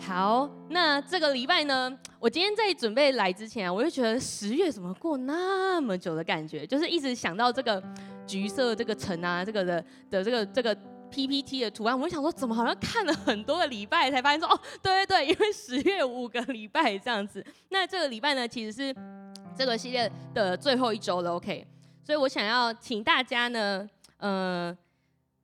好，那这个礼拜呢，我今天在准备来之前啊，我就觉得十月怎么过那么久的感觉，就是一直想到这个橘色这个城啊，这个的的这个这个 PPT 的图案，我就想说，怎么好像看了很多个礼拜才发现说，哦，对对对，因为十月五个礼拜这样子。那这个礼拜呢，其实是这个系列的最后一周了，OK。所以我想要请大家呢，呃。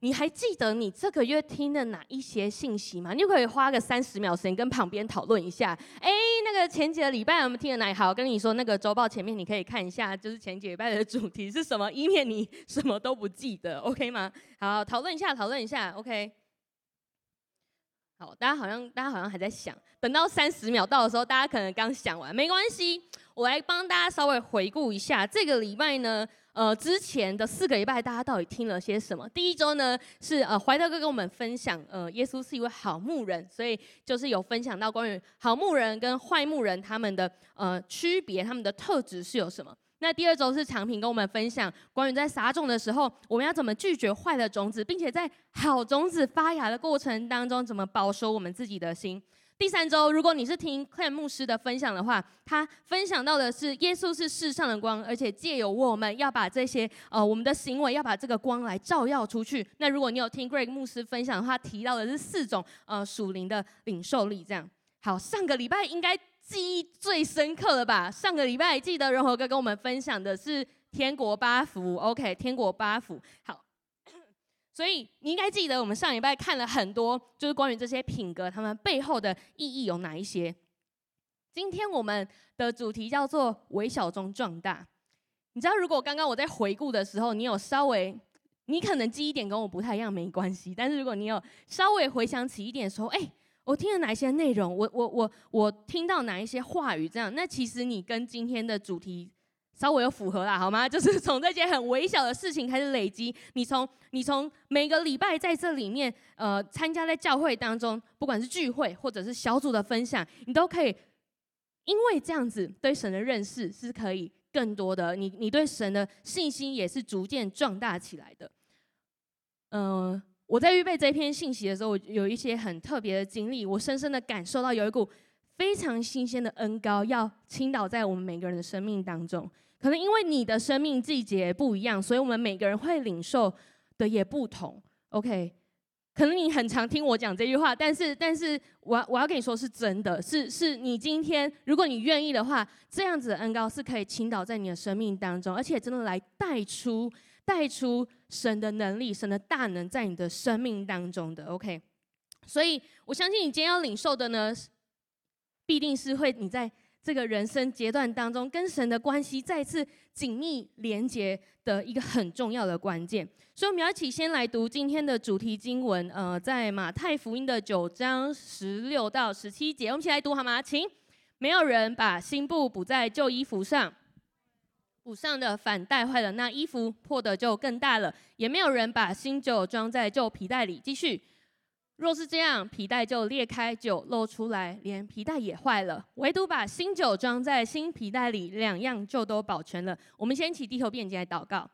你还记得你这个月听的哪一些信息吗？你就可以花个三十秒时间跟旁边讨论一下。哎，那个前几个礼拜我们听的哪一好？跟你说，那个周报前面你可以看一下，就是前几个礼拜的主题是什么，以免你什么都不记得，OK 吗？好，讨论一下，讨论一下，OK。好，大家好像大家好像还在想，等到三十秒到的时候，大家可能刚想完，没关系，我来帮大家稍微回顾一下这个礼拜呢。呃，之前的四个礼拜，大家到底听了些什么？第一周呢，是呃怀特哥跟我们分享，呃，耶稣是一位好牧人，所以就是有分享到关于好牧人跟坏牧人他们的呃区别，他们的特质是有什么。那第二周是长平跟我们分享关于在撒种的时候，我们要怎么拒绝坏的种子，并且在好种子发芽的过程当中，怎么保守我们自己的心。第三周，如果你是听 Clem 牧师的分享的话，他分享到的是耶稣是世上的光，而且借由我们要把这些呃我们的行为要把这个光来照耀出去。那如果你有听 Greg 牧师分享的话，提到的是四种呃属灵的领受力。这样好，上个礼拜应该记忆最深刻了吧？上个礼拜记得荣和哥跟我们分享的是天国八福，OK，天国八福，好。所以你应该记得，我们上礼拜看了很多，就是关于这些品格，他们背后的意义有哪一些？今天我们的主题叫做“微小中壮大”。你知道，如果刚刚我在回顾的时候，你有稍微，你可能记忆点跟我不太一样，没关系。但是如果你有稍微回想起一点，说，哎，我听了哪些内容？我我我我听到哪一些话语？这样，那其实你跟今天的主题。稍微有符合啦，好吗？就是从这些很微小的事情开始累积，你从你从每个礼拜在这里面，呃，参加在教会当中，不管是聚会或者是小组的分享，你都可以，因为这样子对神的认识是可以更多的，你你对神的信心也是逐渐壮大起来的。嗯、我在预备这篇信息的时候，我有一些很特别的经历，我深深的感受到有一股非常新鲜的恩膏要倾倒在我们每个人的生命当中。可能因为你的生命季节不一样，所以我们每个人会领受的也不同。OK，可能你很常听我讲这句话，但是，但是我我要跟你说是真的，是是你今天，如果你愿意的话，这样子的恩膏是可以倾倒在你的生命当中，而且真的来带出带出神的能力、神的大能在你的生命当中的。OK，所以我相信你今天要领受的呢，必定是会你在。这个人生阶段当中，跟神的关系再次紧密连接的一个很重要的关键。所以，我们要一起先来读今天的主题经文，呃，在马太福音的九章十六到十七节，我们一起来读好吗？请，没有人把新布补在旧衣服上，补上的反带坏了那衣服，破的就更大了；也没有人把新酒装在旧皮袋里，继续。若是这样，皮带就裂开，酒漏出来，连皮带也坏了。唯独把新酒装在新皮袋里，两样就都保全了。我们先起低头便肩来祷告。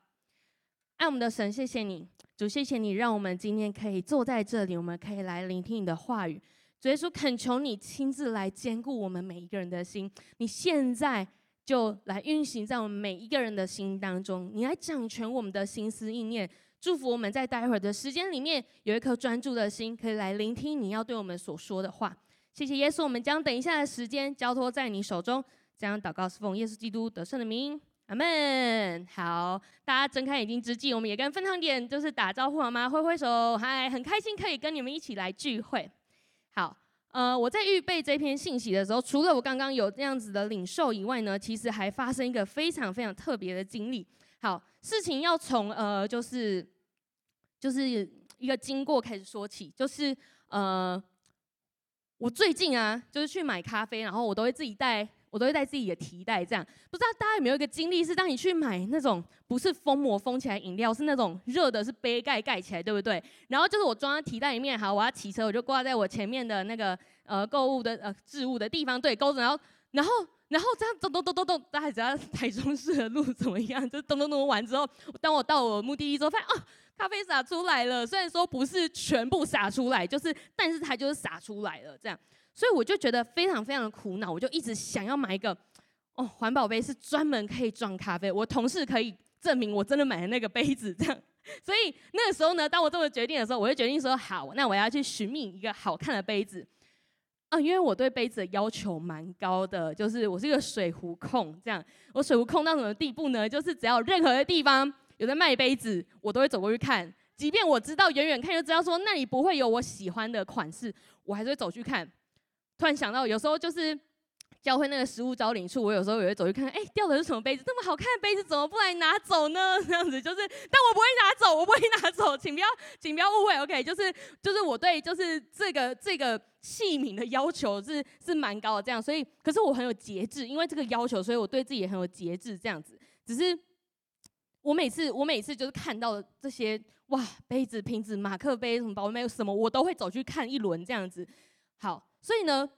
爱我们的神，谢谢你，主，谢谢你，让我们今天可以坐在这里，我们可以来聆听你的话语。主耶稣，恳求你亲自来兼顾我们每一个人的心。你现在就来运行在我们每一个人的心当中，你来掌权我们的心思意念。祝福我们在待会儿的时间里面有一颗专注的心，可以来聆听你要对我们所说的话。谢谢耶稣，我们将等一下的时间交托在你手中，这样祷告是奉耶稣基督得胜的名，阿门。好，大家睁开眼睛之际，我们也跟分堂点就是打招呼好吗？挥挥手，嗨，很开心可以跟你们一起来聚会。好，呃，我在预备这篇信息的时候，除了我刚刚有这样子的领受以外呢，其实还发生一个非常非常特别的经历。好，事情要从呃，就是。就是一个经过开始说起，就是呃，我最近啊，就是去买咖啡，然后我都会自己带，我都会带自己的提袋，这样。不知道大家有没有一个经历，是当你去买那种不是封膜封起来饮料，是那种热的，是杯盖盖起来，对不对？然后就是我装在提袋里面，好，我要骑车，我就挂在我前面的那个呃购物的呃置物的地方，对，钩子，然后然后然后这样咚咚咚咚咚，大家知道台中市的路怎么样？就咚咚咚完之后，当我到我目的地之后，发现啊。咖啡洒出来了。虽然说不是全部洒出来，就是，但是它就是洒出来了，这样。所以我就觉得非常非常的苦恼，我就一直想要买一个哦，环保杯是专门可以装咖啡，我同事可以证明我真的买了那个杯子，这样。所以那个时候呢，当我这么决定的时候，我就决定说好，那我要去寻觅一个好看的杯子。啊，因为我对杯子的要求蛮高的，就是我是一个水壶控，这样。我水壶控到什么地步呢？就是只要任何的地方有在卖杯子，我都会走过去看，即便我知道远远看就知道说那里不会有我喜欢的款式，我还是会走去看。突然想到，有时候就是。教会那个食物招领处，我有时候也会走去看看，哎，掉的是什么杯子？这么好看的杯子，怎么不来拿走呢？这样子就是，但我不会拿走，我不会拿走，请不要，请不要误会，OK？就是，就是我对就是这个这个器皿的要求是是蛮高的，这样，所以，可是我很有节制，因为这个要求，所以我对自己也很有节制，这样子。只是我每次我每次就是看到这些哇，杯子、瓶子、马克杯什么保温杯什么，我都会走去看一轮，这样子。好，所以呢。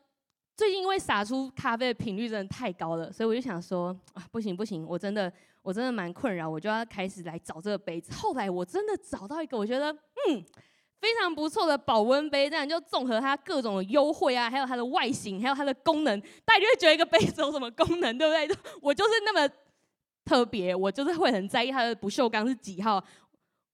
最近因为洒出咖啡的频率真的太高了，所以我就想说啊，不行不行，我真的我真的蛮困扰，我就要开始来找这个杯子。后来我真的找到一个，我觉得嗯非常不错的保温杯，这样就综合它各种的优惠啊，还有它的外形，还有它的功能，大家就会觉得一个杯子有什么功能，对不对？我就是那么特别，我就是会很在意它的不锈钢是几号。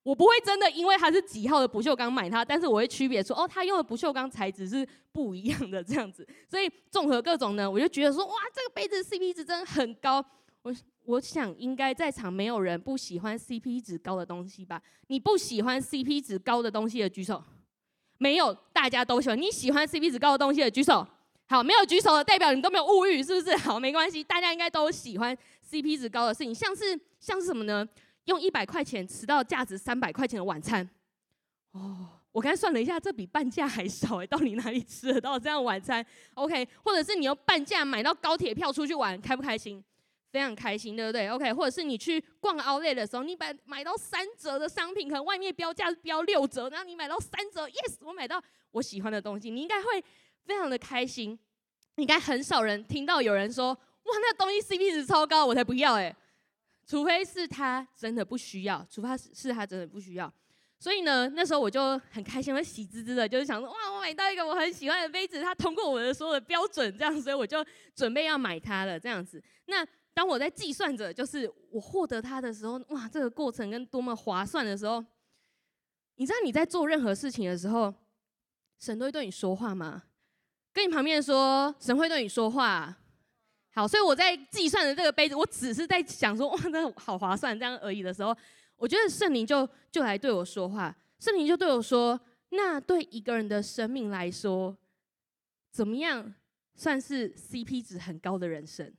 我不会真的因为它是几号的不锈钢买它，但是我会区别说，哦，它用的不锈钢材质是不一样的这样子。所以综合各种呢，我就觉得说，哇，这个杯子 CP 值真的很高。我我想应该在场没有人不喜欢 CP 值高的东西吧？你不喜欢 CP 值高的东西的举手。没有，大家都喜欢。你喜欢 CP 值高的东西的举手。好，没有举手的代表你都没有物欲，是不是？好，没关系，大家应该都喜欢 CP 值高的事情，像是像是什么呢？用一百块钱吃到价值三百块钱的晚餐，哦，我刚才算了一下，这比半价还少哎，到底哪里吃得到这样晚餐？OK，或者是你用半价买到高铁票出去玩，开不开心？非常开心，对不对？OK，或者是你去逛 Outlet 的时候，你买买到三折的商品，可能外面标价是标六折，然后你买到三折，Yes，我买到我喜欢的东西，你应该会非常的开心。应该很少人听到有人说，哇，那东西 CP 值超高，我才不要哎。除非是他真的不需要，除非是他真的不需要，所以呢，那时候我就很开心，我喜滋滋的，就是想说，哇，我买到一个我很喜欢的杯子，它通过我的所有的标准，这样，所以我就准备要买它了，这样子。那当我在计算着，就是我获得它的时候，哇，这个过程跟多么划算的时候，你知道你在做任何事情的时候，神都会对你说话吗？跟你旁边说，神会对你说话。好，所以我在计算的这个杯子，我只是在想说，哇，那好划算这样而已的时候，我觉得圣灵就就来对我说话，圣灵就对我说，那对一个人的生命来说，怎么样算是 CP 值很高的人生？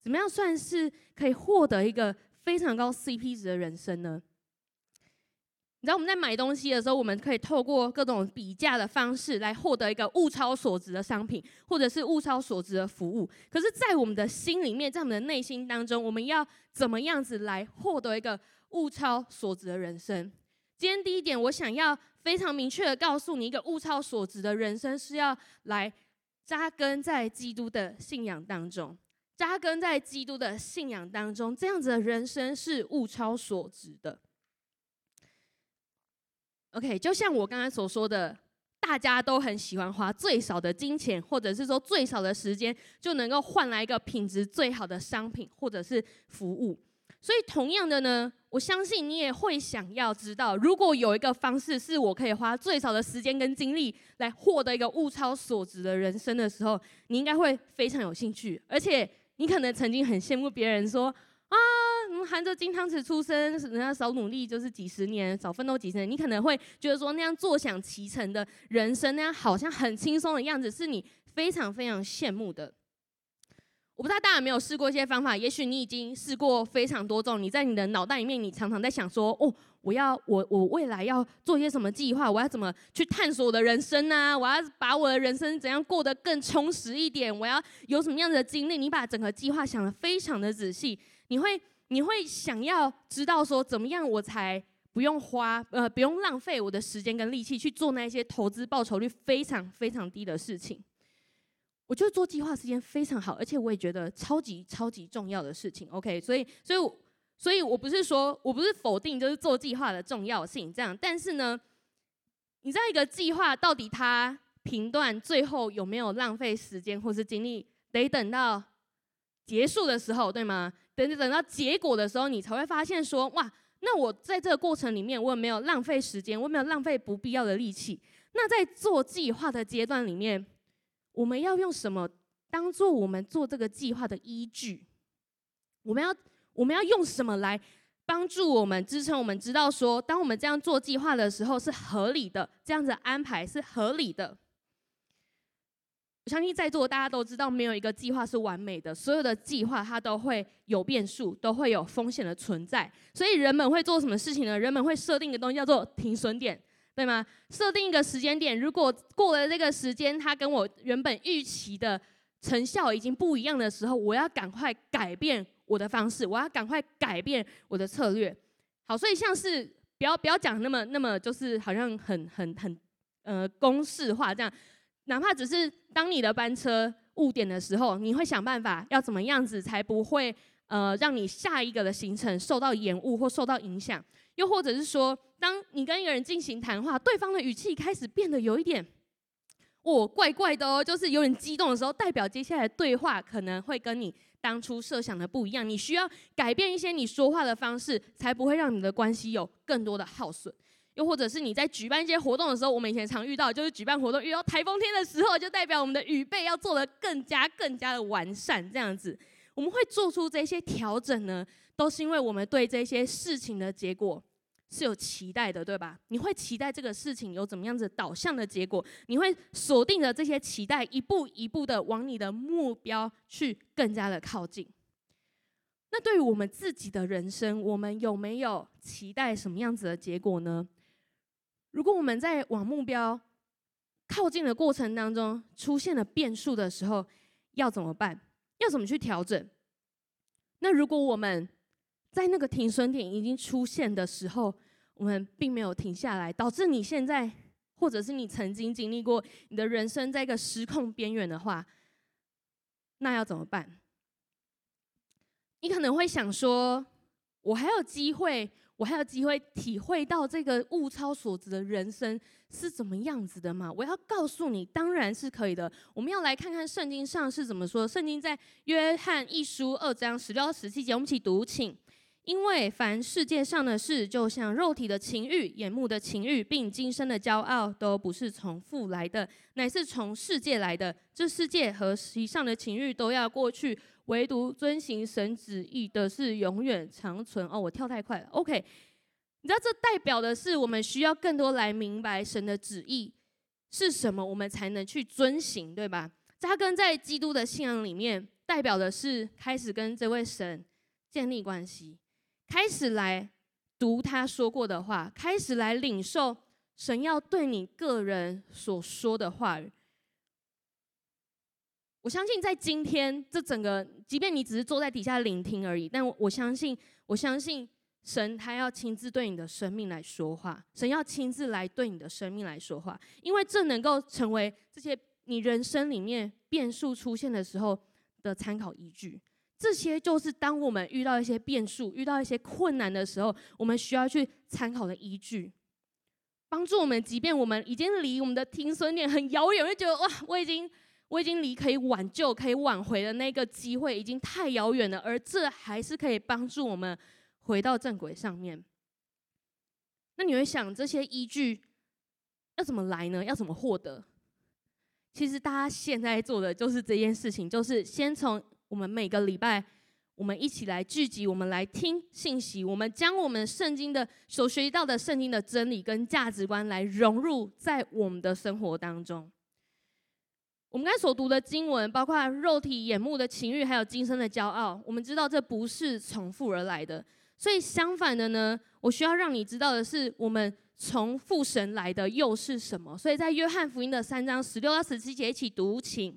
怎么样算是可以获得一个非常高 CP 值的人生呢？你知道我们在买东西的时候，我们可以透过各种比价的方式来获得一个物超所值的商品，或者是物超所值的服务。可是，在我们的心里面，在我们的内心当中，我们要怎么样子来获得一个物超所值的人生？今天第一点，我想要非常明确的告诉你，一个物超所值的人生是要来扎根在基督的信仰当中，扎根在基督的信仰当中，这样子的人生是物超所值的。OK，就像我刚才所说的，大家都很喜欢花最少的金钱，或者是说最少的时间，就能够换来一个品质最好的商品或者是服务。所以同样的呢，我相信你也会想要知道，如果有一个方式是我可以花最少的时间跟精力来获得一个物超所值的人生的时候，你应该会非常有兴趣，而且你可能曾经很羡慕别人说。含着金汤匙出生，人家少努力就是几十年，少奋斗几十年，你可能会觉得说那样坐享其成的人生，那样好像很轻松的样子，是你非常非常羡慕的。我不知道大家有没有试过一些方法，也许你已经试过非常多种。你在你的脑袋里面，你常常在想说，哦，我要我我未来要做一些什么计划？我要怎么去探索我的人生呢？我要把我的人生怎样过得更充实一点？我要有什么样子的经历？你把整个计划想得非常的仔细。你会你会想要知道说怎么样我才不用花呃不用浪费我的时间跟力气去做那些投资报酬率非常非常低的事情。我觉得做计划是件非常好，而且我也觉得超级超级重要的事情。OK，所以所以所以我不是说我不是否定就是做计划的重要性这样，但是呢，你知道一个计划到底它评断最后有没有浪费时间或是精力，得等到结束的时候，对吗？等等到结果的时候，你才会发现说，哇，那我在这个过程里面，我有没有浪费时间？我有没有浪费不必要的力气？那在做计划的阶段里面，我们要用什么当做我们做这个计划的依据？我们要。我们要用什么来帮助我们支撑我们？知道说，当我们这样做计划的时候是合理的，这样子安排是合理的。我相信在座大家都知道，没有一个计划是完美的，所有的计划它都会有变数，都会有风险的存在。所以人们会做什么事情呢？人们会设定一个东西叫做停损点，对吗？设定一个时间点，如果过了这个时间，它跟我原本预期的成效已经不一样的时候，我要赶快改变。我的方式，我要赶快改变我的策略。好，所以像是不要不要讲那么那么，就是好像很很很呃公式化这样。哪怕只是当你的班车误点的时候，你会想办法要怎么样子才不会呃让你下一个的行程受到延误或受到影响。又或者是说，当你跟一个人进行谈话，对方的语气开始变得有一点哦怪怪的哦，就是有点激动的时候，代表接下来对话可能会跟你。当初设想的不一样，你需要改变一些你说话的方式，才不会让你的关系有更多的耗损。又或者是你在举办一些活动的时候，我们以前常遇到，就是举办活动遇到台风天的时候，就代表我们的预备要做得更加更加的完善。这样子，我们会做出这些调整呢，都是因为我们对这些事情的结果。是有期待的，对吧？你会期待这个事情有怎么样子导向的结果？你会锁定着这些期待，一步一步的往你的目标去更加的靠近。那对于我们自己的人生，我们有没有期待什么样子的结果呢？如果我们在往目标靠近的过程当中出现了变数的时候，要怎么办？要怎么去调整？那如果我们在那个停损点已经出现的时候，我们并没有停下来，导致你现在，或者是你曾经经历过你的人生在一个失控边缘的话，那要怎么办？你可能会想说，我还有机会，我还有机会体会到这个物超所值的人生是怎么样子的吗？我要告诉你，当然是可以的。我们要来看看圣经上是怎么说。圣经在约翰一书二章十六到十七节，我们一起读，请。因为凡世界上的事，就像肉体的情欲、眼目的情欲，并今生的骄傲，都不是从父来的，乃是从世界来的。这世界和其上的情欲都要过去，唯独遵行神旨意的是永远长存。哦，我跳太快了。OK，你知道这代表的是我们需要更多来明白神的旨意是什么，我们才能去遵行，对吧？扎根在基督的信仰里面，代表的是开始跟这位神建立关系。开始来读他说过的话，开始来领受神要对你个人所说的话语。我相信在今天这整个，即便你只是坐在底下聆听而已，但我相信，我相信神他要亲自对你的生命来说话，神要亲自来对你的生命来说话，因为这能够成为这些你人生里面变数出现的时候的参考依据。这些就是当我们遇到一些变数、遇到一些困难的时候，我们需要去参考的依据，帮助我们。即便我们已经离我们的听损点很遥远，就觉得哇，我已经我已经离可以挽救、可以挽回的那个机会已经太遥远了，而这还是可以帮助我们回到正轨上面。那你会想，这些依据要怎么来呢？要怎么获得？其实大家现在做的就是这件事情，就是先从。我们每个礼拜，我们一起来聚集，我们来听信息，我们将我们圣经的所学习到的圣经的真理跟价值观来融入在我们的生活当中。我们刚才所读的经文，包括肉体眼目的情欲，还有今生的骄傲，我们知道这不是从父而来的。所以相反的呢，我需要让你知道的是，我们从父神来的又是什么？所以在约翰福音的三章十六到十七节一起读，请。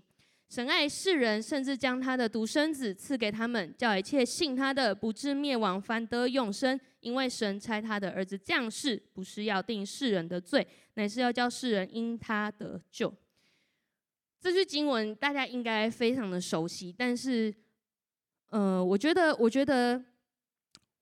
神爱世人，甚至将他的独生子赐给他们，叫一切信他的不至灭亡，反得永生。因为神差他的儿子降世，不是要定世人的罪，乃是要叫世人因他得救。这句经文大家应该非常的熟悉，但是，呃，我觉得，我觉得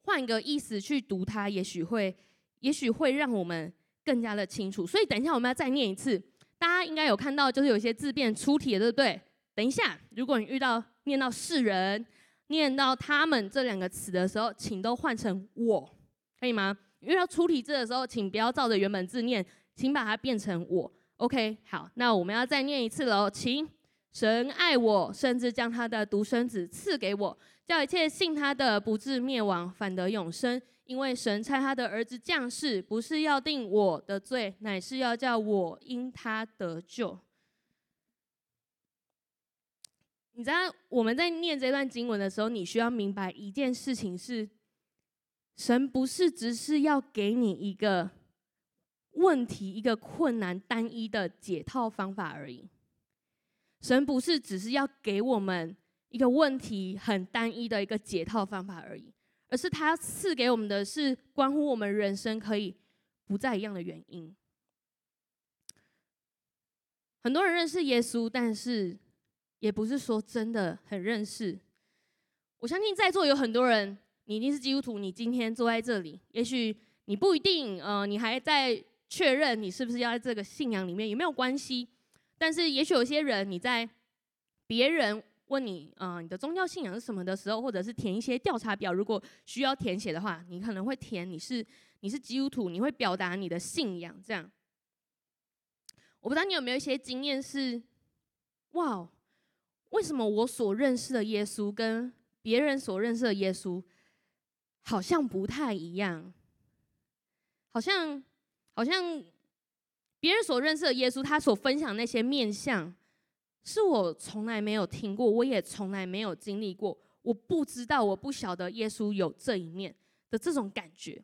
换一个意思去读它，也许会，也许会让我们更加的清楚。所以等一下我们要再念一次，大家应该有看到，就是有些字变出体了，对不对？等一下，如果你遇到念到世人，念到他们这两个词的时候，请都换成我，可以吗？遇到出体字的时候，请不要照着原本字念，请把它变成我。OK，好，那我们要再念一次喽，请。神爱我，甚至将他的独生子赐给我，叫一切信他的不至灭亡，反得永生。因为神差他的儿子降世，不是要定我的罪，乃是要叫我因他得救。你知道我们在念这段经文的时候，你需要明白一件事情是：神不是只是要给你一个问题、一个困难单一的解套方法而已。神不是只是要给我们一个问题很单一的一个解套方法而已，而是他赐给我们的是关乎我们人生可以不再一样的原因。很多人认识耶稣，但是也不是说真的很认识。我相信在座有很多人，你一定是基督徒，你今天坐在这里，也许你不一定，呃，你还在确认你是不是要在这个信仰里面，也没有关系。但是，也许有些人，你在别人问你，啊、你的宗教信仰是什么的时候，或者是填一些调查表，如果需要填写的话，你可能会填你是你是基督徒，你会表达你的信仰。这样，我不知道你有没有一些经验是，哇，为什么我所认识的耶稣跟别人所认识的耶稣好像不太一样，好像，好像。别人所认识的耶稣，他所分享那些面相，是我从来没有听过，我也从来没有经历过。我不知道，我不晓得耶稣有这一面的这种感觉。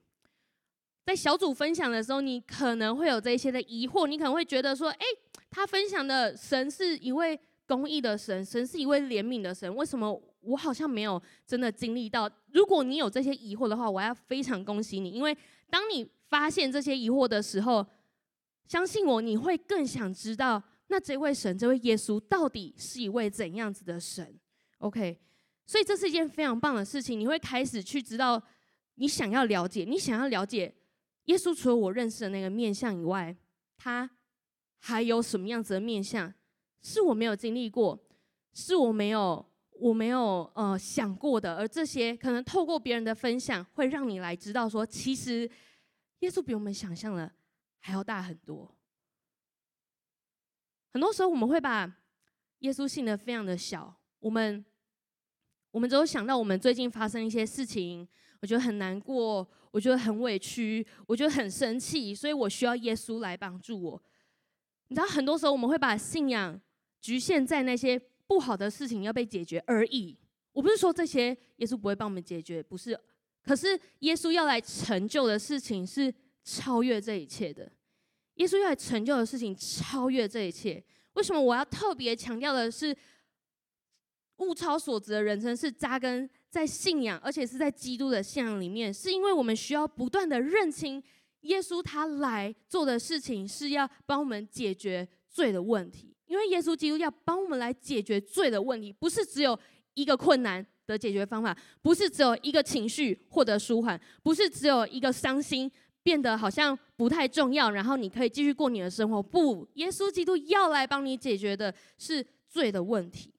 在小组分享的时候，你可能会有这些的疑惑，你可能会觉得说：“哎，他分享的神是一位公义的神，神是一位怜悯的神，为什么我好像没有真的经历到？”如果你有这些疑惑的话，我要非常恭喜你，因为当你发现这些疑惑的时候，相信我，你会更想知道，那这位神，这位耶稣到底是一位怎样子的神？OK，所以这是一件非常棒的事情。你会开始去知道，你想要了解，你想要了解耶稣，除了我认识的那个面相以外，他还有什么样子的面相，是我没有经历过，是我没有我没有呃想过的。而这些可能透过别人的分享，会让你来知道说，其实耶稣比我们想象的。还要大很多。很多时候，我们会把耶稣信的非常的小。我们，我们只有想到我们最近发生一些事情，我觉得很难过，我觉得很委屈，我觉得很生气，所以我需要耶稣来帮助我。你知道，很多时候我们会把信仰局限在那些不好的事情要被解决而已。我不是说这些耶稣不会帮我们解决，不是。可是耶稣要来成就的事情是。超越这一切的，耶稣要来成就的事情超越这一切。为什么我要特别强调的是，物超所值的人生是扎根在信仰，而且是在基督的信仰里面？是因为我们需要不断的认清耶稣他来做的事情是要帮我们解决罪的问题。因为耶稣基督要帮我们来解决罪的问题，不是只有一个困难的解决方法，不是只有一个情绪获得舒缓，不是只有一个伤心。变得好像不太重要，然后你可以继续过你的生活。不，耶稣基督要来帮你解决的是罪的问题。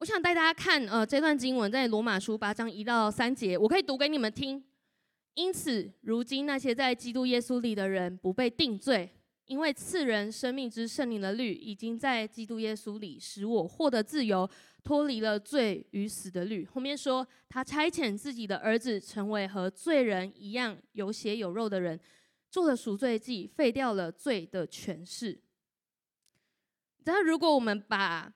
我想带大家看，呃，这段经文在罗马书八章一到三节，我可以读给你们听。因此，如今那些在基督耶稣里的人不被定罪，因为赐人生命之圣灵的律已经在基督耶稣里使我获得自由。脱离了罪与死的律。后面说，他差遣自己的儿子成为和罪人一样有血有肉的人，做了赎罪祭，废掉了罪的权势。然后，如果我们把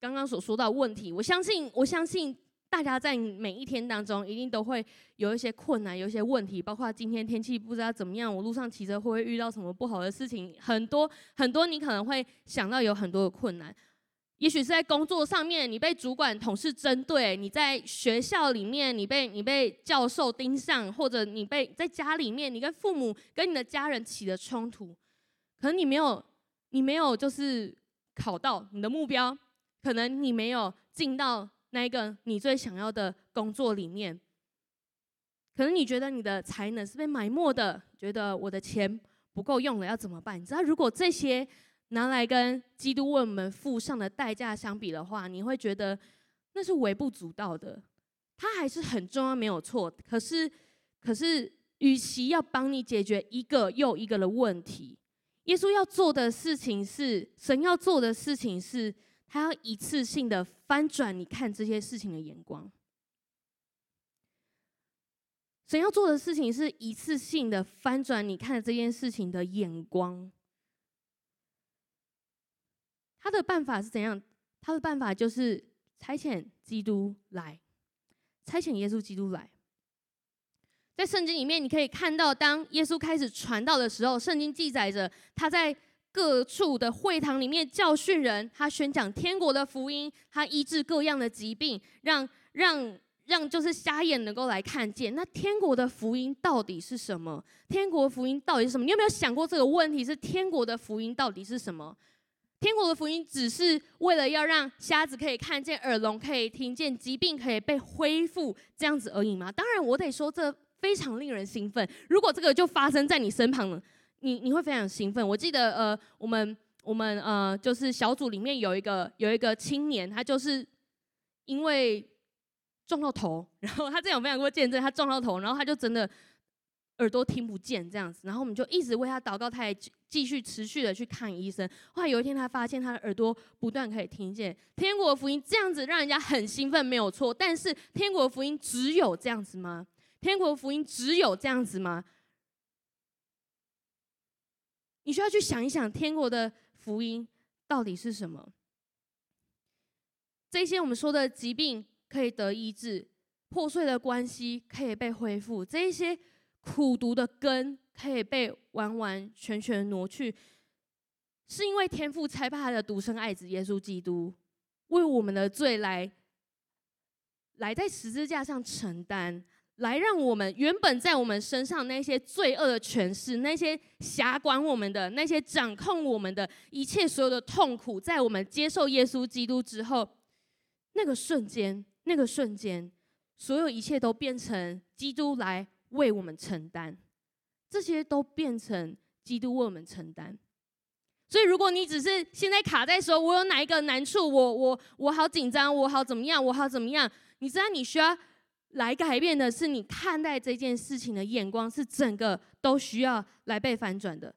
刚刚所说到问题，我相信，我相信大家在每一天当中一定都会有一些困难，有一些问题，包括今天天气不知道怎么样，我路上骑车会不会遇到什么不好的事情，很多很多，你可能会想到有很多的困难。也许是在工作上面，你被主管、同事针对；你在学校里面，你被你被教授盯上，或者你被在家里面，你跟父母、跟你的家人起了冲突。可能你没有，你没有就是考到你的目标，可能你没有进到那一个你最想要的工作里面。可能你觉得你的才能是被埋没的，觉得我的钱不够用了，要怎么办？你知道，如果这些拿来跟基督为我们付上的代价相比的话，你会觉得那是微不足道的。它还是很重要，没有错。可是，可是，与其要帮你解决一个又一个的问题，耶稣要做的事情是，神要做的事情是，他要一次性的翻转你看这些事情的眼光。神要做的事情是一次性的翻转你看这件事情的眼光。他的办法是怎样？他的办法就是差遣基督来，差遣耶稣基督来。在圣经里面，你可以看到，当耶稣开始传道的时候，圣经记载着他在各处的会堂里面教训人，他宣讲天国的福音，他医治各样的疾病，让让。让就是瞎眼能够来看见，那天国的福音到底是什么？天国福音到底是什么？你有没有想过这个问题？是天国的福音到底是什么？天国的福音只是为了要让瞎子可以看见，耳聋可以听见，疾病可以被恢复，这样子而已吗？当然，我得说这非常令人兴奋。如果这个就发生在你身旁了，你你会非常兴奋。我记得呃，我们我们呃，就是小组里面有一个有一个青年，他就是因为。撞到头，然后他这样有分享过见证，他撞到头，然后他就真的耳朵听不见这样子，然后我们就一直为他祷告，他也继续持续的去看医生。后来有一天，他发现他的耳朵不断可以听见天国福音，这样子让人家很兴奋，没有错。但是天国福音只有这样子吗？天国福音只有这样子吗？你需要去想一想，天国的福音到底是什么？这些我们说的疾病。可以得医治，破碎的关系可以被恢复，这一些苦毒的根可以被完完全全挪去，是因为天父差派他的独生爱子耶稣基督为我们的罪来来在十字架上承担，来让我们原本在我们身上那些罪恶的权势，那些辖管我们的，那些掌控我们的一切所有的痛苦，在我们接受耶稣基督之后，那个瞬间。那个瞬间，所有一切都变成基督来为我们承担，这些都变成基督为我们承担。所以，如果你只是现在卡在说，我有哪一个难处，我我我好紧张，我好怎么样，我好怎么样？你知道，你需要来改变的是你看待这件事情的眼光，是整个都需要来被反转的。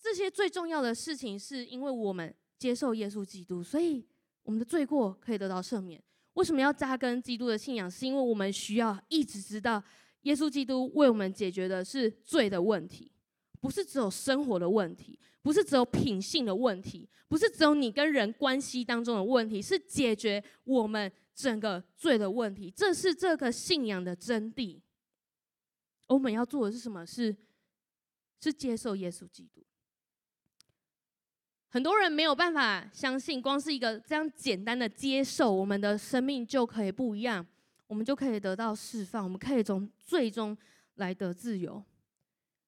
这些最重要的事情，是因为我们接受耶稣基督，所以。我们的罪过可以得到赦免。为什么要扎根基督的信仰？是因为我们需要一直知道，耶稣基督为我们解决的是罪的问题，不是只有生活的问题，不是只有品性的问题，不是只有你跟人关系当中的问题，是解决我们整个罪的问题。这是这个信仰的真谛。我们要做的是什么？是是接受耶稣基督。很多人没有办法相信，光是一个这样简单的接受，我们的生命就可以不一样，我们就可以得到释放，我们可以从罪中来得自由。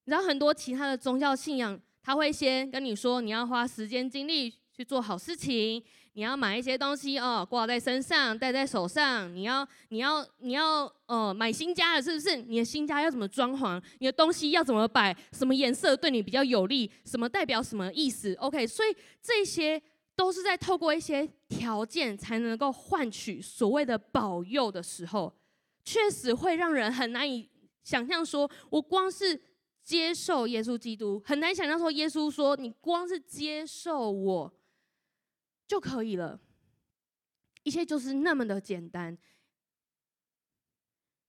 你知道很多其他的宗教信仰，他会先跟你说，你要花时间精力去做好事情。你要买一些东西哦，挂在身上，戴在手上。你要，你要，你要，呃，买新家了，是不是？你的新家要怎么装潢？你的东西要怎么摆？什么颜色对你比较有利？什么代表什么意思？OK，所以这些都是在透过一些条件才能够换取所谓的保佑的时候，确实会让人很难以想象。说我光是接受耶稣基督，很难想象说耶稣说你光是接受我。就可以了，一切就是那么的简单。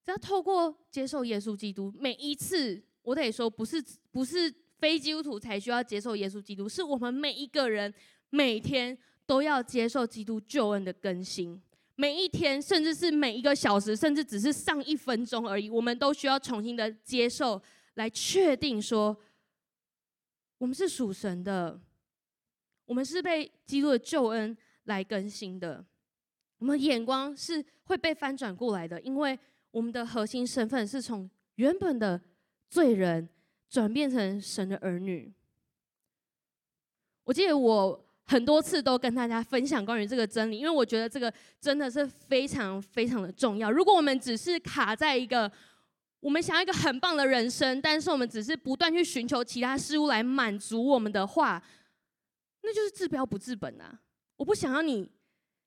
只要透过接受耶稣基督，每一次我得说，不是不是非基督徒才需要接受耶稣基督，是我们每一个人每天都要接受基督救恩的更新。每一天，甚至是每一个小时，甚至只是上一分钟而已，我们都需要重新的接受，来确定说，我们是属神的。我们是被基督的救恩来更新的，我们眼光是会被翻转过来的，因为我们的核心身份是从原本的罪人转变成神的儿女。我记得我很多次都跟大家分享关于这个真理，因为我觉得这个真的是非常非常的重要。如果我们只是卡在一个我们想要一个很棒的人生，但是我们只是不断去寻求其他事物来满足我们的话，那就是治标不治本啊！我不想要你。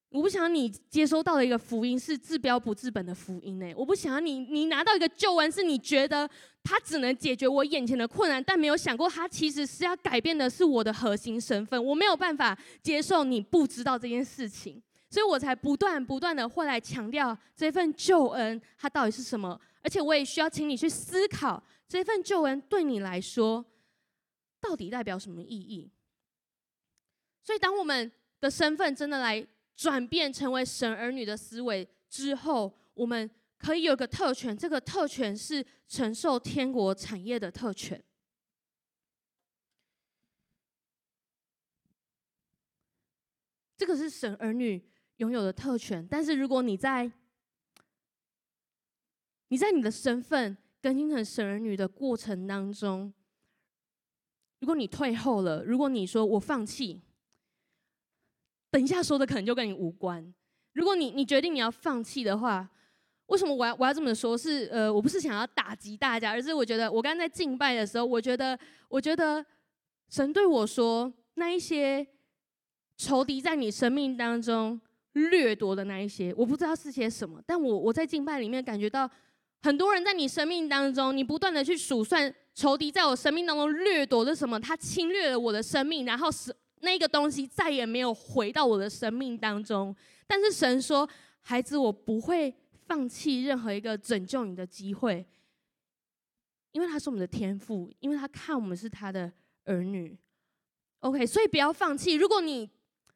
我不想要你接收到的一个福音是治标不治本的福音呢。我不想要你，你拿到一个救恩，是你觉得它只能解决我眼前的困难，但没有想过它其实是要改变的是我的核心身份。我没有办法接受你不知道这件事情，所以我才不断不断的会来强调这份救恩它到底是什么，而且我也需要请你去思考这份救恩对你来说到底代表什么意义。所以当我们的身份真的来。转变成为神儿女的思维之后，我们可以有个特权，这个特权是承受天国产业的特权。这个是神儿女拥有的特权。但是如果你在你在你的身份更新成神儿女的过程当中，如果你退后了，如果你说我放弃。等一下说的可能就跟你无关。如果你你决定你要放弃的话，为什么我要我要这么说？是呃，我不是想要打击大家，而是我觉得我刚刚在敬拜的时候，我觉得我觉得神对我说，那一些仇敌在你生命当中掠夺的那一些，我不知道是些什么，但我我在敬拜里面感觉到很多人在你生命当中，你不断的去数算仇敌在我生命当中掠夺的什么，他侵略了我的生命，然后是。那个东西再也没有回到我的生命当中，但是神说：“孩子，我不会放弃任何一个拯救你的机会，因为他是我们的天赋，因为他看我们是他的儿女。OK，所以不要放弃。如果你……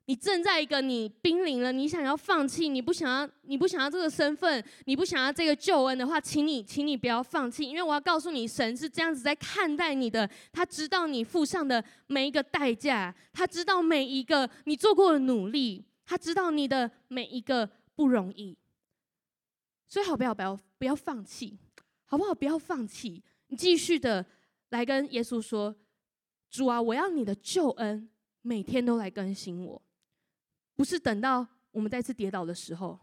你正在一个你濒临了，你想要放弃，你不想要，你不想要这个身份，你不想要这个救恩的话，请你，请你不要放弃，因为我要告诉你，神是这样子在看待你的，他知道你付上的每一个代价，他知道每一个你做过的努力，他知道你的每一个不容易，所以好不好？不要不要放弃，好不好？不要放弃，你继续的来跟耶稣说，主啊，我要你的救恩每天都来更新我。不是等到我们再次跌倒的时候，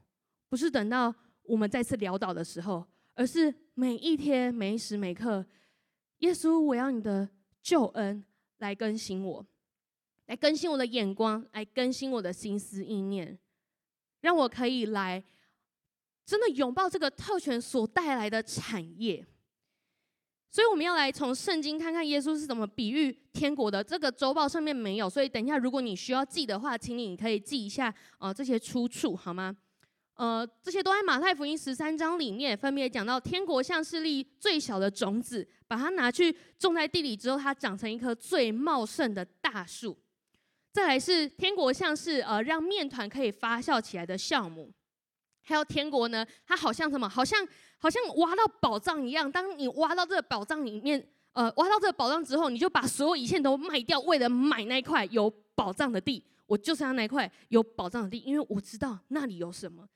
不是等到我们再次潦倒的时候，而是每一天、每一时每刻，耶稣，我要你的救恩来更新我，来更新我的眼光，来更新我的心思意念，让我可以来真的拥抱这个特权所带来的产业。所以我们要来从圣经看看耶稣是怎么比喻天国的。这个周报上面没有，所以等一下如果你需要记的话，请你可以记一下、呃、这些出处好吗？呃，这些都在马太福音十三章里面，分别讲到天国像是粒最小的种子，把它拿去种在地里之后，它长成一棵最茂盛的大树。再来是天国像是呃让面团可以发酵起来的酵母。还有天国呢，它好像什么？好像好像挖到宝藏一样。当你挖到这个宝藏里面，呃，挖到这个宝藏之后，你就把所有一切都卖掉，为了买那块有宝藏的地。我就是要那块有宝藏的地，因为我知道那里有什么。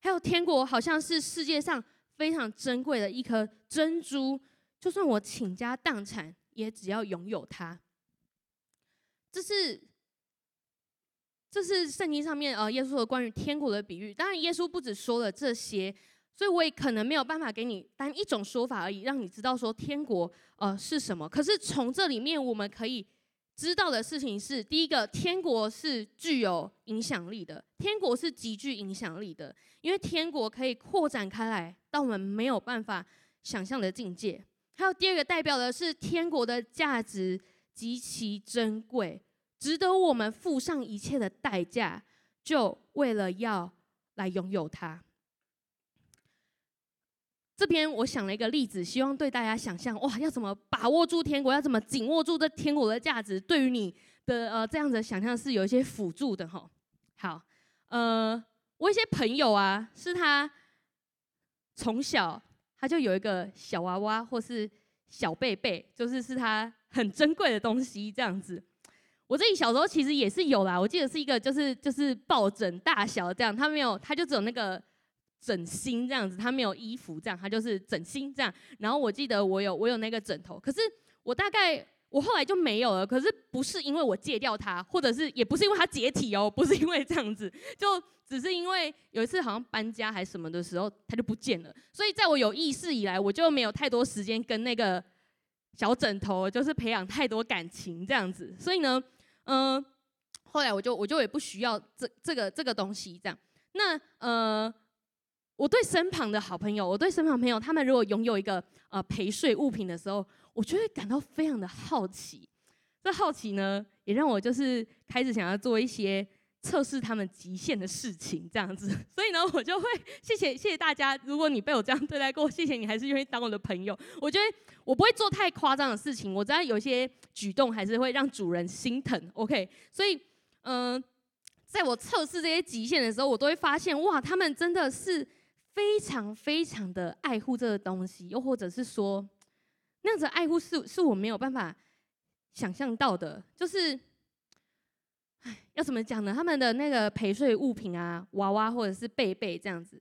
还有天国好像是世界上非常珍贵的一颗珍珠，就算我倾家荡产，也只要拥有它。这是。这是圣经上面呃耶稣的关于天国的比喻。当然，耶稣不只说了这些，所以我也可能没有办法给你单一种说法而已，让你知道说天国呃是什么。可是从这里面我们可以知道的事情是：第一个，天国是具有影响力的，天国是极具影响力的，因为天国可以扩展开来到我们没有办法想象的境界。还有第二个，代表的是天国的价值极其珍贵。值得我们付上一切的代价，就为了要来拥有它。这边我想了一个例子，希望对大家想象哇，要怎么把握住天国，要怎么紧握住这天国的价值，对于你的呃这样的想象是有一些辅助的哈。好，呃，我一些朋友啊，是他从小他就有一个小娃娃或是小贝贝，就是是他很珍贵的东西这样子。我自己小时候其实也是有啦，我记得是一个就是就是抱枕大小这样，他没有，他就只有那个枕芯这样子，他没有衣服这样，他就是枕芯这样。然后我记得我有我有那个枕头，可是我大概我后来就没有了。可是不是因为我戒掉它，或者是也不是因为它解体哦，不是因为这样子，就只是因为有一次好像搬家还是什么的时候，它就不见了。所以在我有意识以来，我就没有太多时间跟那个小枕头就是培养太多感情这样子。所以呢，嗯、后来我就我就也不需要这这个这个东西这样。那呃。我对身旁的好朋友，我对身旁朋友，他们如果拥有一个呃陪睡物品的时候，我就会感到非常的好奇。这好奇呢，也让我就是开始想要做一些测试他们极限的事情，这样子。所以呢，我就会谢谢谢谢大家，如果你被我这样对待过，谢谢你还是愿意当我的朋友。我觉得我不会做太夸张的事情，我知道有些举动还是会让主人心疼。OK，所以嗯、在我测试这些极限的时候，我都会发现哇，他们真的是。非常非常的爱护这个东西，又或者是说，那样子爱护是是我没有办法想象到的。就是，唉，要怎么讲呢？他们的那个陪睡物品啊，娃娃或者是贝贝这样子，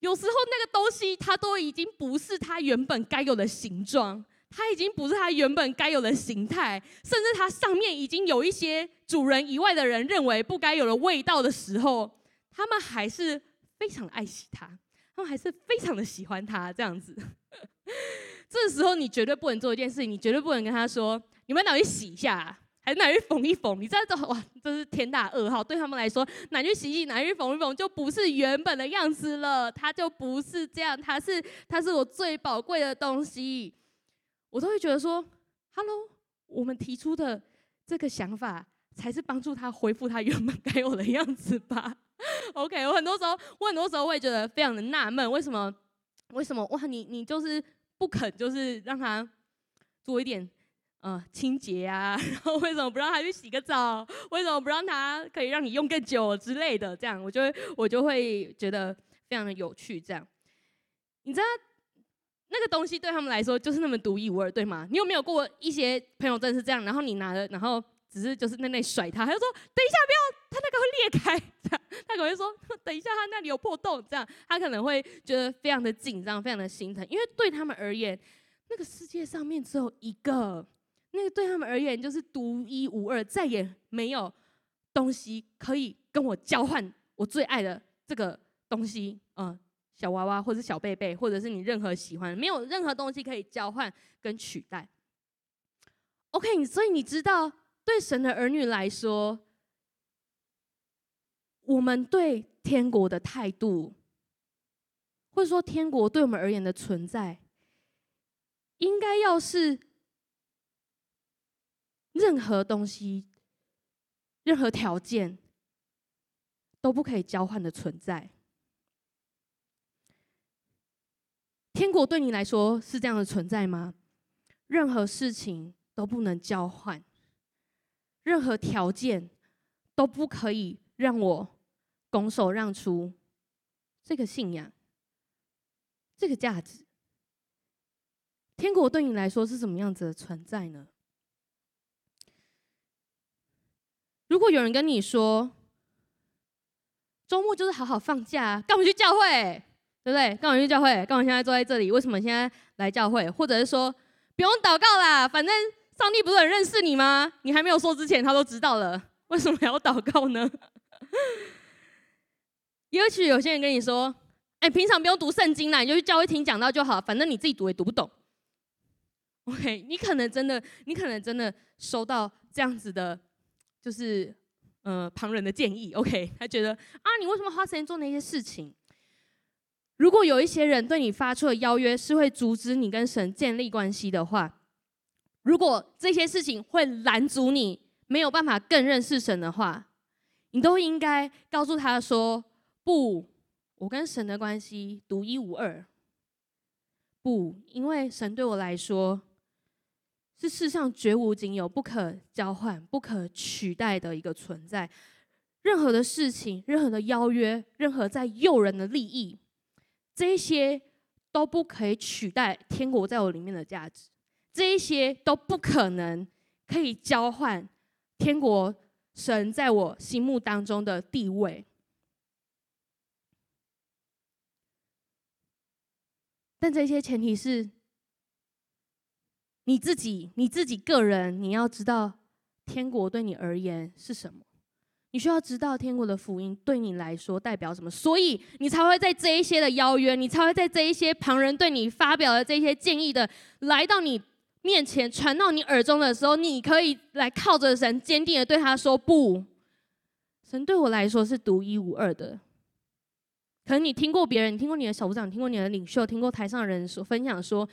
有时候那个东西它都已经不是它原本该有的形状，它已经不是它原本该有的形态，甚至它上面已经有一些主人以外的人认为不该有的味道的时候，他们还是。非常爱惜它，他们还是非常的喜欢它这样子。这时候你绝对不能做一件事情，你绝对不能跟他说：“你们拿去洗一下，还是拿去缝一缝？”你知道这哇，这是天大噩耗。对他们来说，拿去洗洗，拿去缝一缝，就不是原本的样子了。它就不是这样，它是它是我最宝贵的东西。我都会觉得说：“Hello，我们提出的这个想法，才是帮助他恢复他原本该有的样子吧。” OK，我很多时候，我很多时候会觉得非常的纳闷，为什么，为什么哇，你你就是不肯，就是让他做一点呃清洁啊，然后为什么不让他去洗个澡？为什么不让他可以让你用更久之类的？这样，我就会我就会觉得非常的有趣。这样，你知道那个东西对他们来说就是那么独一无二，对吗？你有没有过一些朋友真的是这样？然后你拿了，然后。只是就是那那甩他，他就说等一下不要，他那个会裂开，这样他可能会说 等一下他那里有破洞，这样他可能会觉得非常的紧张，非常的心疼，因为对他们而言，那个世界上面只有一个，那个对他们而言就是独一无二，再也没有东西可以跟我交换我最爱的这个东西，嗯，小娃娃或者小贝贝，或者是你任何喜欢，没有任何东西可以交换跟取代。OK，所以你知道。对神的儿女来说，我们对天国的态度，或者说天国对我们而言的存在，应该要是任何东西、任何条件都不可以交换的存在。天国对你来说是这样的存在吗？任何事情都不能交换。任何条件都不可以让我拱手让出这个信仰、这个价值。天国对你来说是什么样子的存在呢？如果有人跟你说，周末就是好好放假，干嘛去教会？对不对？干嘛去教会？干嘛现在坐在这里？为什么现在来教会？或者是说，不用祷告啦，反正。上帝不是很认识你吗？你还没有说之前，他都知道了。为什么还要祷告呢？也许有些人跟你说：“哎，平常不用读圣经啦，你就去教会听讲道就好，反正你自己读也读不懂。” OK，你可能真的，你可能真的收到这样子的，就是呃旁人的建议。OK，他觉得啊，你为什么花时间做那些事情？如果有一些人对你发出的邀约是会阻止你跟神建立关系的话，如果这些事情会拦阻你没有办法更认识神的话，你都应该告诉他说：“不，我跟神的关系独一无二。不，因为神对我来说是世上绝无仅有、不可交换、不可取代的一个存在。任何的事情、任何的邀约、任何在诱人的利益，这些都不可以取代天国在我里面的价值。”这一些都不可能可以交换天国神在我心目当中的地位，但这些前提是你自己，你自己个人，你要知道天国对你而言是什么。你需要知道天国的福音对你来说代表什么，所以你才会在这一些的邀约，你才会在这一些旁人对你发表的这些建议的来到你面前传到你耳中的时候，你可以来靠着神坚定的对他说不，神对我来说是独一无二的。可能你听过别人，听过你的小组长，听过你的领袖，听过台上的人所分享说。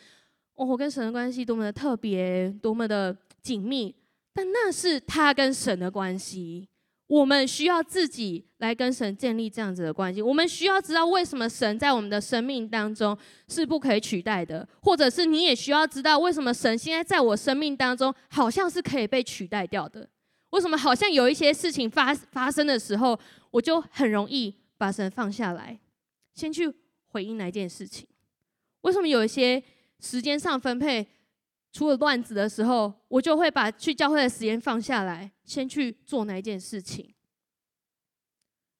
哦，我跟神的关系多么的特别，多么的紧密，但那是他跟神的关系。我们需要自己来跟神建立这样子的关系。我们需要知道为什么神在我们的生命当中是不可以取代的，或者是你也需要知道为什么神现在在我生命当中好像是可以被取代掉的。为什么好像有一些事情发发生的时候，我就很容易把神放下来，先去回应那件事情？为什么有一些？时间上分配出了乱子的时候，我就会把去教会的时间放下来，先去做那一件事情。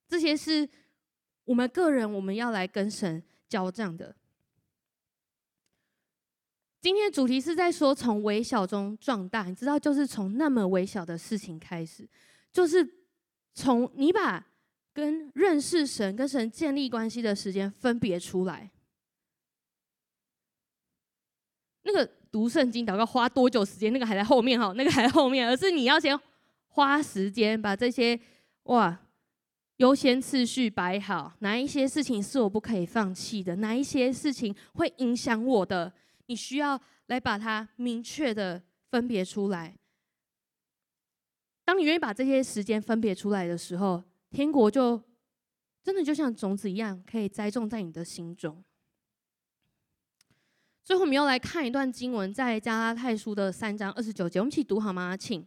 这些是我们个人我们要来跟神交账的。今天主题是在说从微小中壮大，你知道，就是从那么微小的事情开始，就是从你把跟认识神、跟神建立关系的时间分别出来。那个读圣经祷告花多久时间？那个还在后面哈，那个还在后面，而是你要先花时间把这些哇优先次序摆好，哪一些事情是我不可以放弃的，哪一些事情会影响我的，你需要来把它明确的分别出来。当你愿意把这些时间分别出来的时候，天国就真的就像种子一样，可以栽种在你的心中。最后，我们要来看一段经文，在加拉太书的三章二十九节，我们一起读好吗？请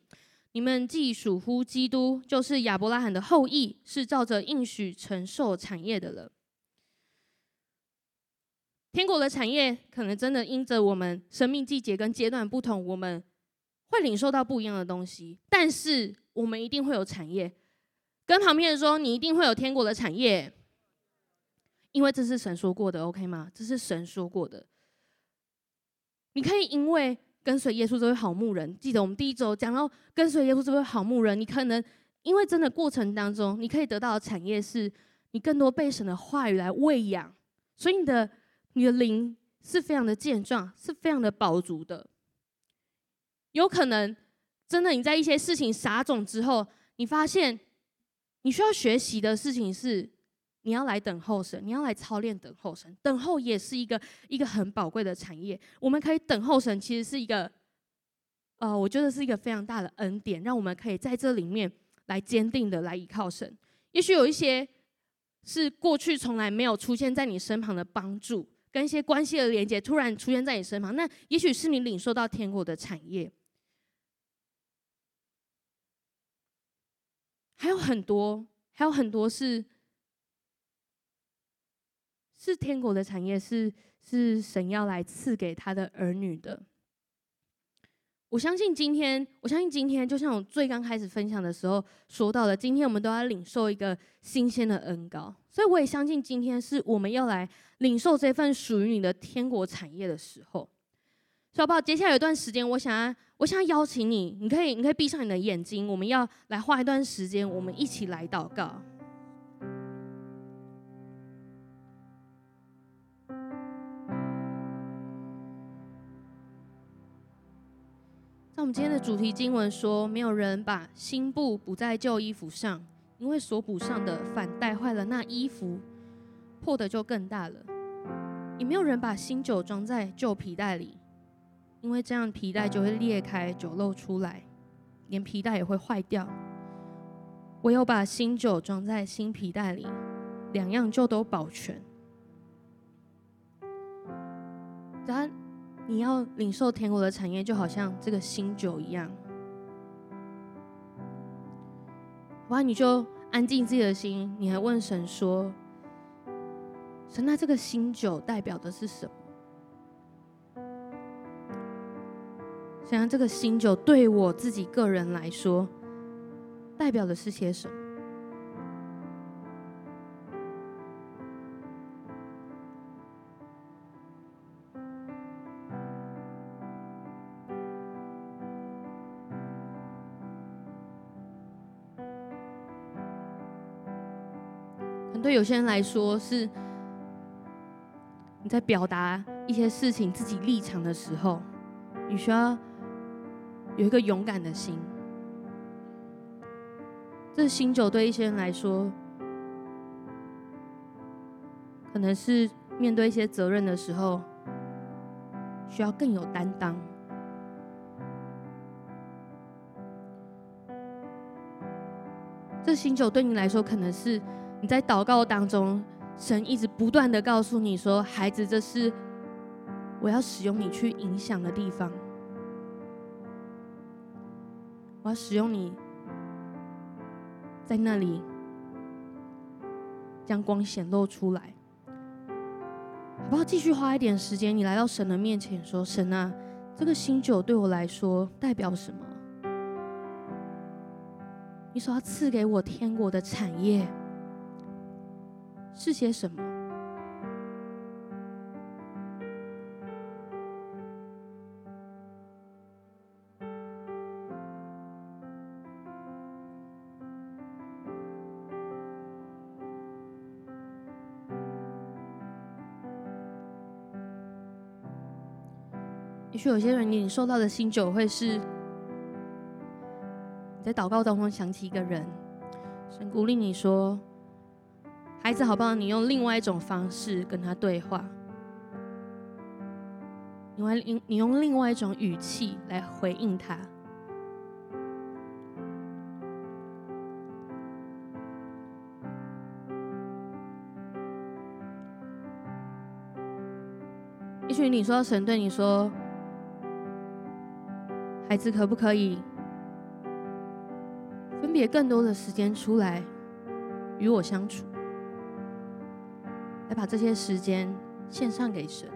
你们既属乎基督，就是亚伯拉罕的后裔，是照着应许承受产业的了。天国的产业可能真的因着我们生命季节跟阶段不同，我们会领受到不一样的东西，但是我们一定会有产业。跟旁边人说，你一定会有天国的产业，因为这是神说过的，OK 吗？这是神说过的。你可以因为跟随耶稣这位好牧人，记得我们第一周讲到跟随耶稣这位好牧人，你可能因为真的过程当中，你可以得到的产业是你更多被神的话语来喂养，所以你的你的灵是非常的健壮，是非常的饱足的。有可能真的你在一些事情撒种之后，你发现你需要学习的事情是。你要来等候神，你要来操练等候神。等候也是一个一个很宝贵的产业。我们可以等候神，其实是一个，呃，我觉得是一个非常大的恩典，让我们可以在这里面来坚定的来依靠神。也许有一些是过去从来没有出现在你身旁的帮助，跟一些关系的连接突然出现在你身旁，那也许是你领受到天国的产业。还有很多，还有很多是。是天国的产业，是是神要来赐给他的儿女的。我相信今天，我相信今天，就像我最刚开始分享的时候说到的，今天我们都要领受一个新鲜的恩膏，所以我也相信今天是我们要来领受这份属于你的天国产业的时候。小宝？接下来有一段时间，我想要，我想要邀请你，你可以，你可以闭上你的眼睛，我们要来花一段时间，我们一起来祷告。我们今天的主题经文说：没有人把新布补在旧衣服上，因为所补上的反带坏了那衣服，破的就更大了。也没有人把新酒装在旧皮袋里，因为这样皮袋就会裂开，酒漏出来，连皮袋也会坏掉。唯有把新酒装在新皮袋里，两样就都保全。然你要领受天国的产业，就好像这个新酒一样。哇，你就安静自己的心，你还问神说：“神，那这个新酒代表的是什么？想想这个新酒对我自己个人来说，代表的是些什么？”有些人来说，是你在表达一些事情、自己立场的时候，你需要有一个勇敢的心。这新酒对一些人来说，可能是面对一些责任的时候，需要更有担当。这新酒对你来说，可能是你在祷告当中，神一直不断的告诉你说：“孩子，这是我要使用你去影响的地方，我要使用你，在那里将光显露出来。”好不好？继续花一点时间，你来到神的面前说：“神啊，这个新酒对我来说代表什么？”你所要赐给我天国的产业是些什么？也许有些人，你收到的新酒会是你。在祷告当中想起一个人，神鼓励你说：“孩子，好不好？你用另外一种方式跟他对话，你用你用另外一种语气来回应他。”也许你说神对你说：“孩子，可不可以分？”别更多的时间出来与我相处，把这些时间献上给神。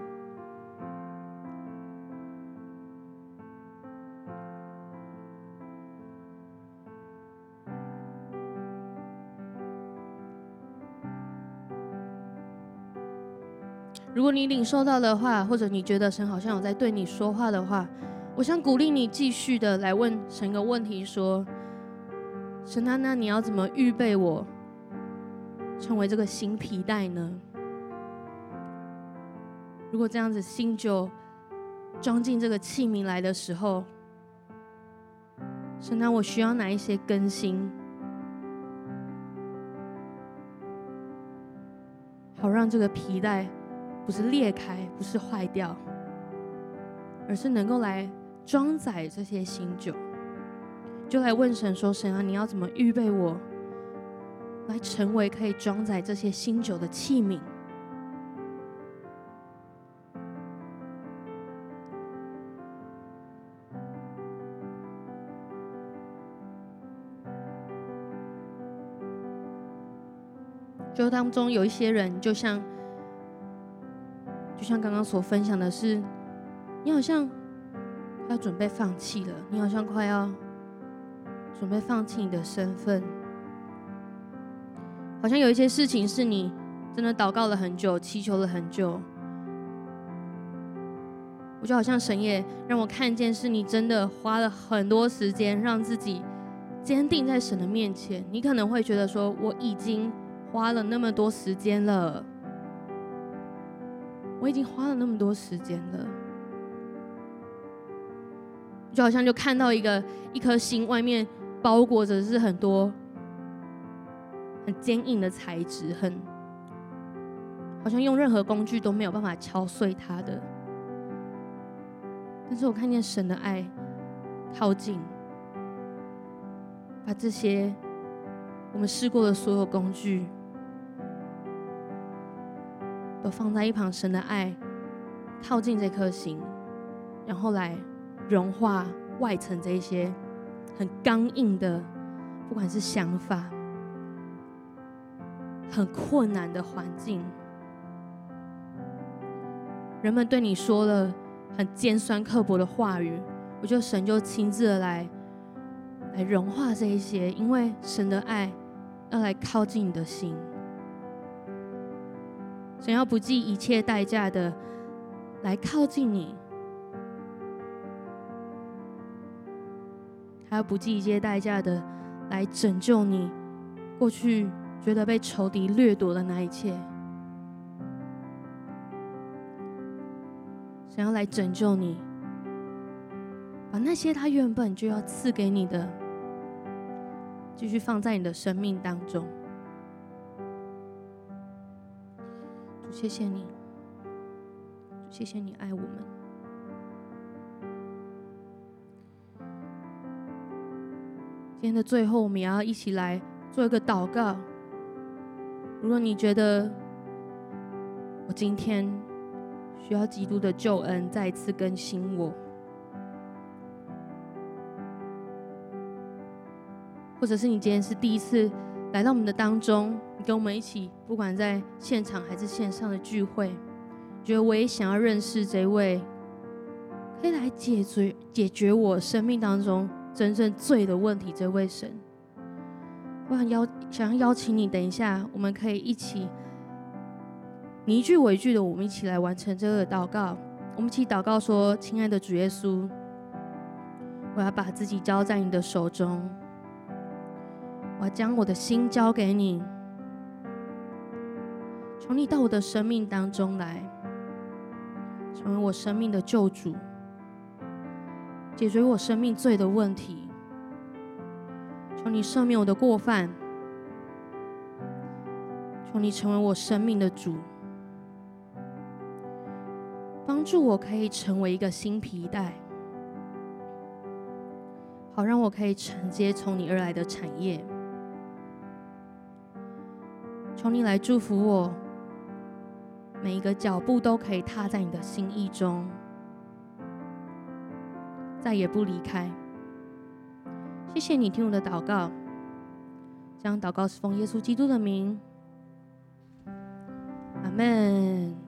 如果你领受到的话，或者你觉得神好像有在对你说话的话，我想鼓励你继续的来问神一个问题说。神啊，那你要怎么预备我成为这个新皮带呢？如果这样子新酒装进这个器皿来的时候，神啊，我需要哪一些更新，好让这个皮带不是裂开，不是坏掉，而是能够来装载这些新酒。就来问神说：“神啊，你要怎么预备我，来成为可以装载这些新酒的器皿？”就当中有一些人，就像就像刚刚所分享的是，你好像要准备放弃了，你好像快要。准备放弃你的身份，好像有一些事情是你真的祷告了很久，祈求了很久。我就好像神也让我看见，是你真的花了很多时间，让自己坚定在神的面前。你可能会觉得说，我已经花了那么多时间了，我已经花了那么多时间了。就好像就看到一个一颗心外面。包裹着是很多很坚硬的材质，很好像用任何工具都没有办法敲碎它的。但是我看见神的爱靠近，把这些我们试过的所有工具都放在一旁，神的爱靠近这颗心，然后来融化外层这一些。很刚硬的，不管是想法，很困难的环境，人们对你说了很尖酸刻薄的话语，我觉得神就亲自的来来融化这一些，因为神的爱要来靠近你的心，想要不计一切代价的来靠近你。还要不计一切代价的来拯救你过去觉得被仇敌掠夺的那一切，想要来拯救你，把那些他原本就要赐给你的，继续放在你的生命当中。谢谢你，谢谢你爱我们。今天的最后，我们也要一起来做一个祷告。如果你觉得我今天需要基督的救恩再一次更新我，或者是你今天是第一次来到我们的当中，你跟我们一起，不管在现场还是线上的聚会，觉得我也想要认识这位可以来解决解决我生命当中。真正罪的问题，这位神，我想邀想要邀请你，等一下，我们可以一起，你一句我一句的，我们一起来完成这个祷告。我们一起祷告说：“亲爱的主耶稣，我要把自己交在你的手中，我要将我的心交给你，求你到我的生命当中来，成为我生命的救主。”解决我生命罪的问题，求你赦免我的过犯，求你成为我生命的主，帮助我可以成为一个新皮带，好让我可以承接从你而来的产业。求你来祝福我，每一个脚步都可以踏在你的心意中。再也不离开。谢谢你听我的祷告，将祷告是奉耶稣基督的名。阿门。